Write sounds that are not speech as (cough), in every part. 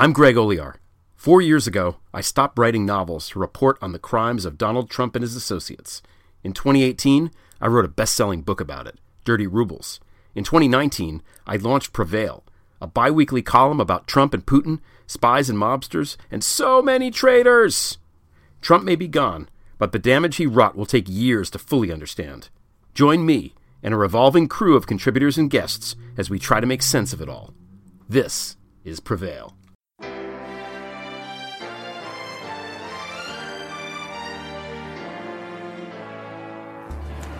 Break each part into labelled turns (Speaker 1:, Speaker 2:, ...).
Speaker 1: I'm Greg Olear. Four years ago, I stopped writing novels to report on the crimes of Donald Trump and his associates. In 2018, I wrote a best selling book about it, Dirty Rubles. In 2019, I launched Prevail, a bi weekly column about Trump and Putin, spies and mobsters, and so many traitors. Trump may be gone, but the damage he wrought will take years to fully understand. Join me and a revolving crew of contributors and guests as we try to make sense of it all. This is Prevail.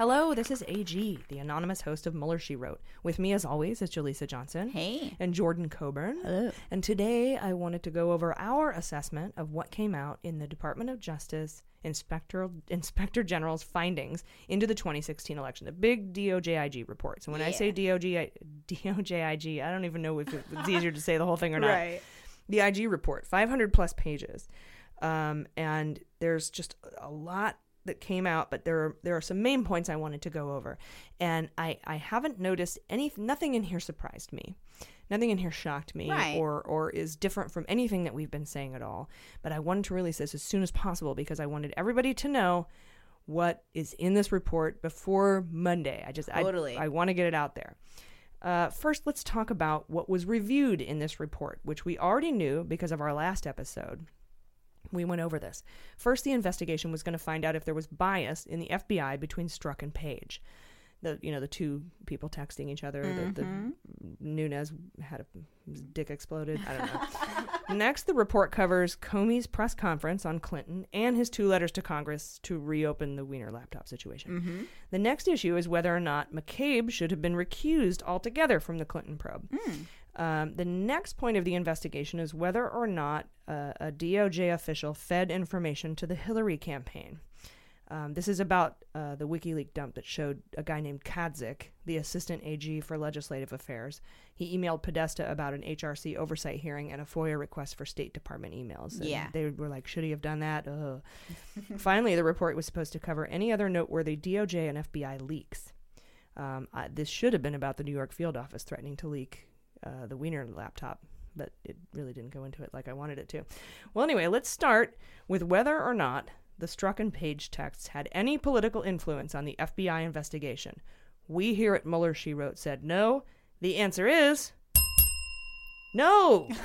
Speaker 2: Hello, this is AG, the anonymous host of Mueller She Wrote. With me, as always, is Jaleesa Johnson.
Speaker 3: Hey.
Speaker 2: And Jordan Coburn.
Speaker 3: Hello.
Speaker 2: And today I wanted to go over our assessment of what came out in the Department of Justice Inspector, Inspector General's findings into the 2016 election, the big DOJIG report. So when I say DOJ, DOJIG, I don't even know if it's easier to say the whole thing or not.
Speaker 3: Right.
Speaker 2: The IG report, 500 plus pages. Um, and there's just a lot that came out, but there are there are some main points I wanted to go over, and I I haven't noticed any nothing in here surprised me, nothing in here shocked me,
Speaker 3: Right.
Speaker 2: or or is different from anything that we've been saying at all. But I wanted to release this as soon as possible because I wanted everybody to know what is in this report before Monday. I just
Speaker 3: Totally.
Speaker 2: I, I want to get it out there. Uh, first, let's talk about what was reviewed in this report, which we already knew because of our last episode. We went over this. First, the investigation was going to find out if there was bias in the FBI between Strzok and Page. The you know the two people texting each other. The, the mm-hmm. Nunes had a dick exploded. I don't know. (laughs) Next, the report covers Comey's press conference on Clinton and his two letters to Congress to reopen the Wiener laptop situation. Mm-hmm. The next issue is whether or not McCabe should have been recused altogether from the Clinton probe. Mm. Um, the next point of the investigation is whether or not uh, a DOJ official fed information to the Hillary campaign. Um, this is about uh, the WikiLeaks dump that showed a guy named Kadzik, the assistant AG for legislative affairs. He emailed Podesta about an HRC oversight hearing and a FOIA request for State Department emails. And
Speaker 3: Yeah.
Speaker 2: They were like, should he have done that? Ugh. (laughs) Finally, the report was supposed to cover any other noteworthy DOJ and FBI leaks. Um, I, this should have been about the New York field office threatening to leak uh, the Wiener laptop, but it really didn't go into it like I wanted it to. Well, anyway, let's start with whether or not the Strzok and Page texts had any political influence on the FBI investigation. We here at Mueller, she wrote, said no. The answer is no. (laughs)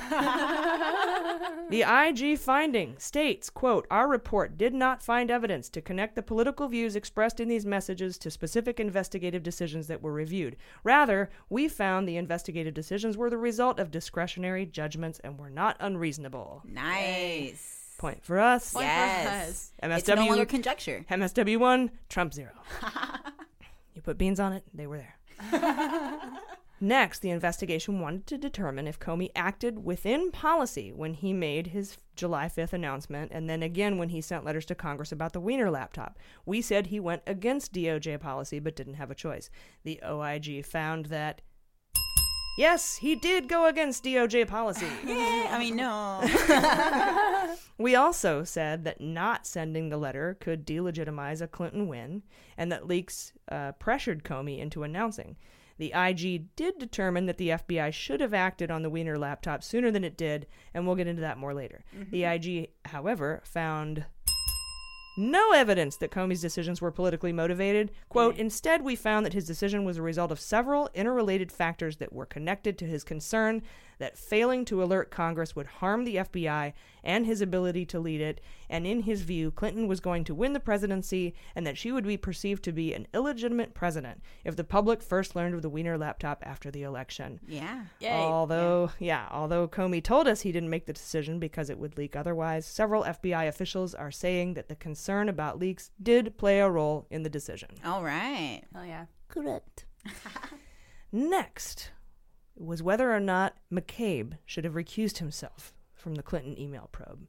Speaker 2: the IG finding states, quote, our report did not find evidence to connect the political views expressed in these messages to specific investigative decisions that were reviewed. Rather, we found the investigative decisions were the result of discretionary judgments and were not unreasonable.
Speaker 3: Nice.
Speaker 2: Point for us.
Speaker 3: yes.
Speaker 2: MSW.
Speaker 3: It's no longer conjecture.
Speaker 2: MSW one, Trump zero. (laughs) you put beans on it, they were there. (laughs) Next, the investigation wanted to determine if Comey acted within policy when he made his July 5th announcement and then again when he sent letters to Congress about the Wiener laptop. We said he went against DOJ policy but didn't have a choice. The OIG found that yes, he did go against DOJ policy. (laughs)
Speaker 3: Yeah, I mean, no. (laughs)
Speaker 2: We also said that not sending the letter could delegitimize a Clinton win and that leaks uh, pressured Comey into announcing. The IG did determine that the FBI should have acted on the Wiener laptop sooner than it did, and we'll get into that more later. The IG, however, found no evidence that Comey's decisions were politically motivated. Quote, mm. instead, we found that his decision was a result of several interrelated factors that were connected to his concern that failing to alert Congress would harm the FBI and his ability to lead it, and in his view, Clinton was going to win the presidency and that she would be perceived to be an illegitimate president if the public first learned of the Wiener laptop after the election.
Speaker 3: Yeah.
Speaker 2: Although, yeah. although Comey told us he didn't make the decision because it would leak otherwise, several FBI officials are saying that the concern about leaks did play a role in the decision.
Speaker 3: All right.
Speaker 4: Oh yeah.
Speaker 2: Correct. Next was whether or not McCabe should have recused himself from the Clinton email probe.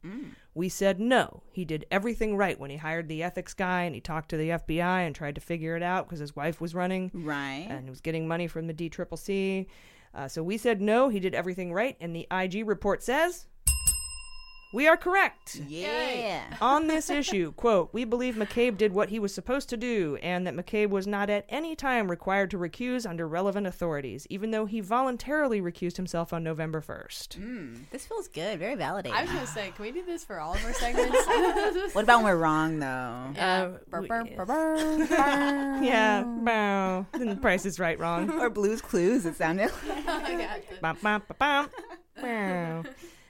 Speaker 2: We said no. He did everything right when he hired the ethics guy and he talked to the FBI and tried to figure it out because his wife was running
Speaker 3: Right.
Speaker 2: and was getting money from the DCCC. Uh, so we said no. He did everything right, and the IG report says we are correct.
Speaker 3: yeah.
Speaker 2: On this issue, quote, we believe McCabe did what he was supposed to do and that McCabe was not at any time required to recuse under relevant authorities, even though he voluntarily recused himself on November 1st.
Speaker 3: Mm, this feels good. Very validating.
Speaker 4: I was gonna say, can we do this for all of our (laughs) segments? (laughs)
Speaker 3: what about when we're wrong, though?
Speaker 4: Yeah.
Speaker 2: Uh,
Speaker 4: Burr,
Speaker 2: we-
Speaker 4: burr, burr, (laughs) burr, burr.
Speaker 2: Yeah, bow. Then the price is right wrong.
Speaker 3: or Blues Clues, it sounded
Speaker 4: Yeah.
Speaker 2: Bum, bum, ba, bum.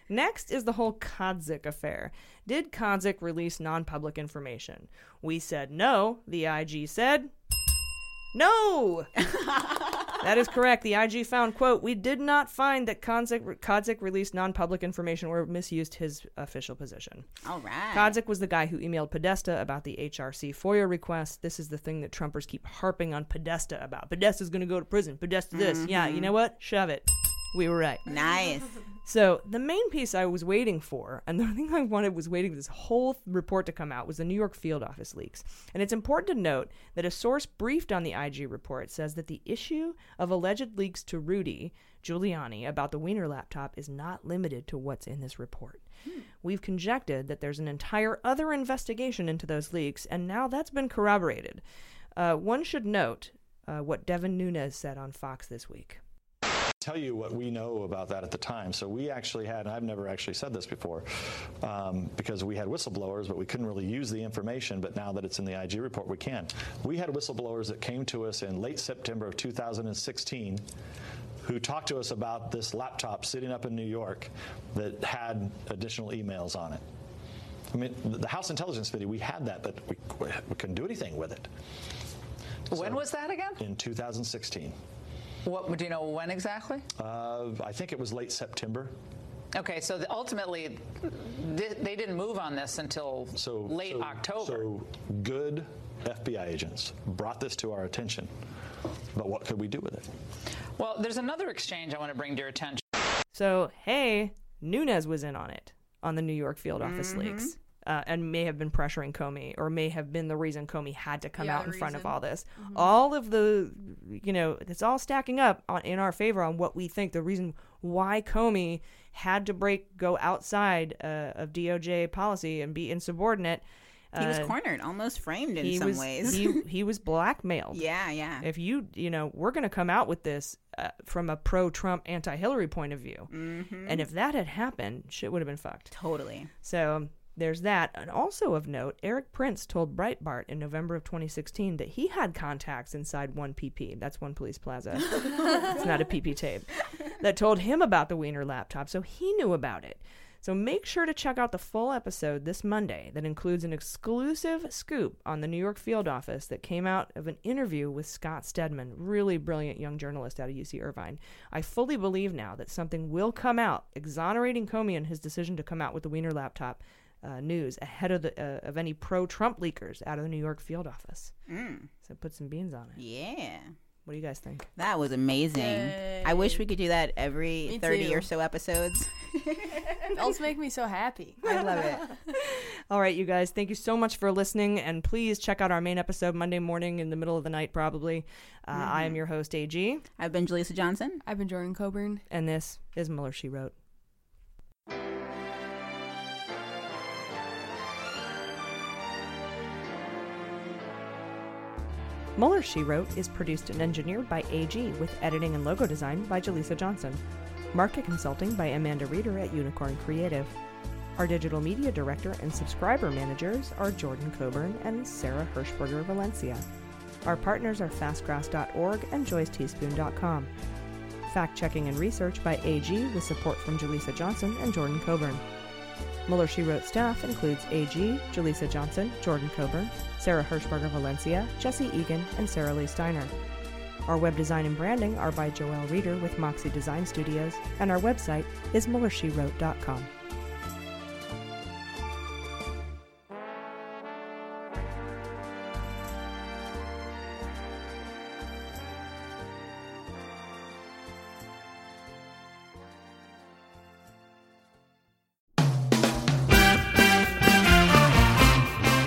Speaker 2: Next is the whole Kadzik affair. Did Kadzik release non public information? We said no. The IG said no. (laughs) that is correct. The IG found, quote, we did not find that Kadzik, Kadzik released non public information or misused his official position.
Speaker 3: All right.
Speaker 2: Kadzik was the guy who emailed Podesta about the HRC FOIA request. This is the thing that Trumpers keep harping on Podesta about. Podesta's going to go to prison. Podesta this. Mm-hmm. Yeah, you know what? Shove it. We were right.
Speaker 3: Nice.
Speaker 2: So the main piece I was waiting for, (laughs) and the thing I wanted was waiting for this whole th- report to come out, was the New York field office leaks. And it's important to note that a source briefed on the IG report says that the issue of alleged leaks to Rudy Giuliani about the Wiener laptop is not limited to what's in this report. We've conjectured that there's an entire other investigation into those leaks, and now that's been corroborated. Uh, one should note uh, what Devin Nunes said on Fox this week.
Speaker 5: Tell you what we know about that at the time. So we actually had, and I've never actually said this before, um, because we had whistleblowers, but we couldn't really use the information. But now that it's in the IG report, we can. We had whistleblowers that came to us in late September of 2016 who talked to us about this laptop sitting up in New York that had additional emails on it. I mean, the House Intelligence Committee, we had that, but we, we couldn't do anything with it.
Speaker 6: When was that again?
Speaker 5: In 2016.
Speaker 6: What do you know when exactly?
Speaker 5: Uh, I think it was late September.
Speaker 6: Okay, so the, ultimately, th- they didn't move on this until
Speaker 5: So
Speaker 6: late
Speaker 5: so-
Speaker 6: October.
Speaker 5: So good FBI agents brought this to our attention, but what could we do with it?
Speaker 6: well, there's another exchange I want to bring to your attention.
Speaker 2: So, hey, Nunes was in on it on the New York field office
Speaker 6: Mhm.
Speaker 2: leaks. Uh, and may have been pressuring Comey, or may have been the reason Comey had to come
Speaker 4: Yeah,
Speaker 2: out in front of all this.
Speaker 4: Mhm.
Speaker 2: All of the, you know, it's all stacking up on, in our favor on what we think the reason why Comey had to break, go outside uh, of DOJ policy and be insubordinate.
Speaker 3: He was
Speaker 2: uh,
Speaker 3: cornered, almost framed in some
Speaker 2: was-
Speaker 3: ways.
Speaker 2: he, (laughs) he was blackmailed.
Speaker 3: Yeah, yeah.
Speaker 2: If you, you know, we're going to come out with this uh, from a pro Trump, anti Hillary point of view.
Speaker 3: Mhm.
Speaker 2: And if that had happened, shit would have been fucked.
Speaker 3: Totally.
Speaker 2: So there's that. And also of note, Erik Prince told Breitbart in November of 2016 that he had contacts inside one PP. That's one police plaza. (laughs) it's not a PP tape. That told him about the Wiener laptop, so he knew about it. So make sure to check out the full episode this Monday that includes an exclusive scoop on the New York field office that came out of an interview with Scott Stedman, really brilliant young journalist out of UC Irvine. I fully believe now that something will come out exonerating Comey and his decision to come out with the Wiener laptop uh, news ahead of the uh, of any pro-Trump leakers out of the New York field office.
Speaker 3: Mm.
Speaker 2: So put some beans on it.
Speaker 3: Yeah.
Speaker 2: What do you guys think?
Speaker 3: That was amazing. I wish we could do that every
Speaker 4: Me
Speaker 3: 30
Speaker 4: too.
Speaker 3: or so episodes. (laughs)
Speaker 4: Those make me so happy. (laughs)
Speaker 3: I love it. (laughs)
Speaker 2: All right, you guys, thank you so much for listening, and please check out our main episode Monday morning in the middle of the night, probably. Uh, I am your host, AG,
Speaker 3: I've been Jaleesa Johnson.
Speaker 4: I've been Jordan Coburn.
Speaker 2: and this is Mueller She Wrote. Mueller She Wrote is produced and engineered by AG with editing and logo design by Jaleesa Johnson. Market consulting by Amanda Reeder at Unicorn Creative. Our digital media director and subscriber managers are Jordan Coburn and Sarah Hirschberger Valencia. Our partners are fastgrass.org and joyceteaspoon.com. Fact checking and research by AG with support from Jaleesa Johnson and Jordan Coburn. Mueller She Wrote staff includes AG, Jaleesa Johnson, Jordan Coburn, Sarah Hirschberger Valencia, Jesse Egan, and Sarah Lee Steiner. Our web design and branding are by Joelle Reeder with Moxie Design Studios, and our website is MuellerSheWrote.com.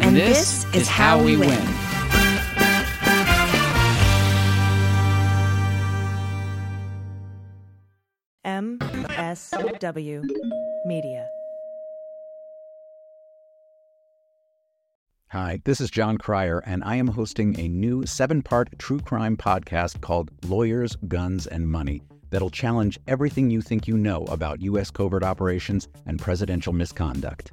Speaker 7: And, and this, this, is how, how we win. win.
Speaker 2: MSW Media.
Speaker 8: Hi, this is Jon Cryer, and I am hosting a new seven part true crime podcast called Lawyers, Guns, and Money that'll challenge everything you think you know about U.S. covert operations and presidential misconduct.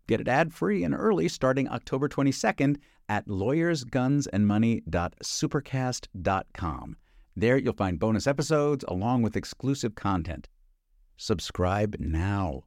Speaker 8: get it ad free and early starting October 22nd at lawyersgunsandmoney.supercast.com. There you'll find bonus episodes along with exclusive content. Subscribe now.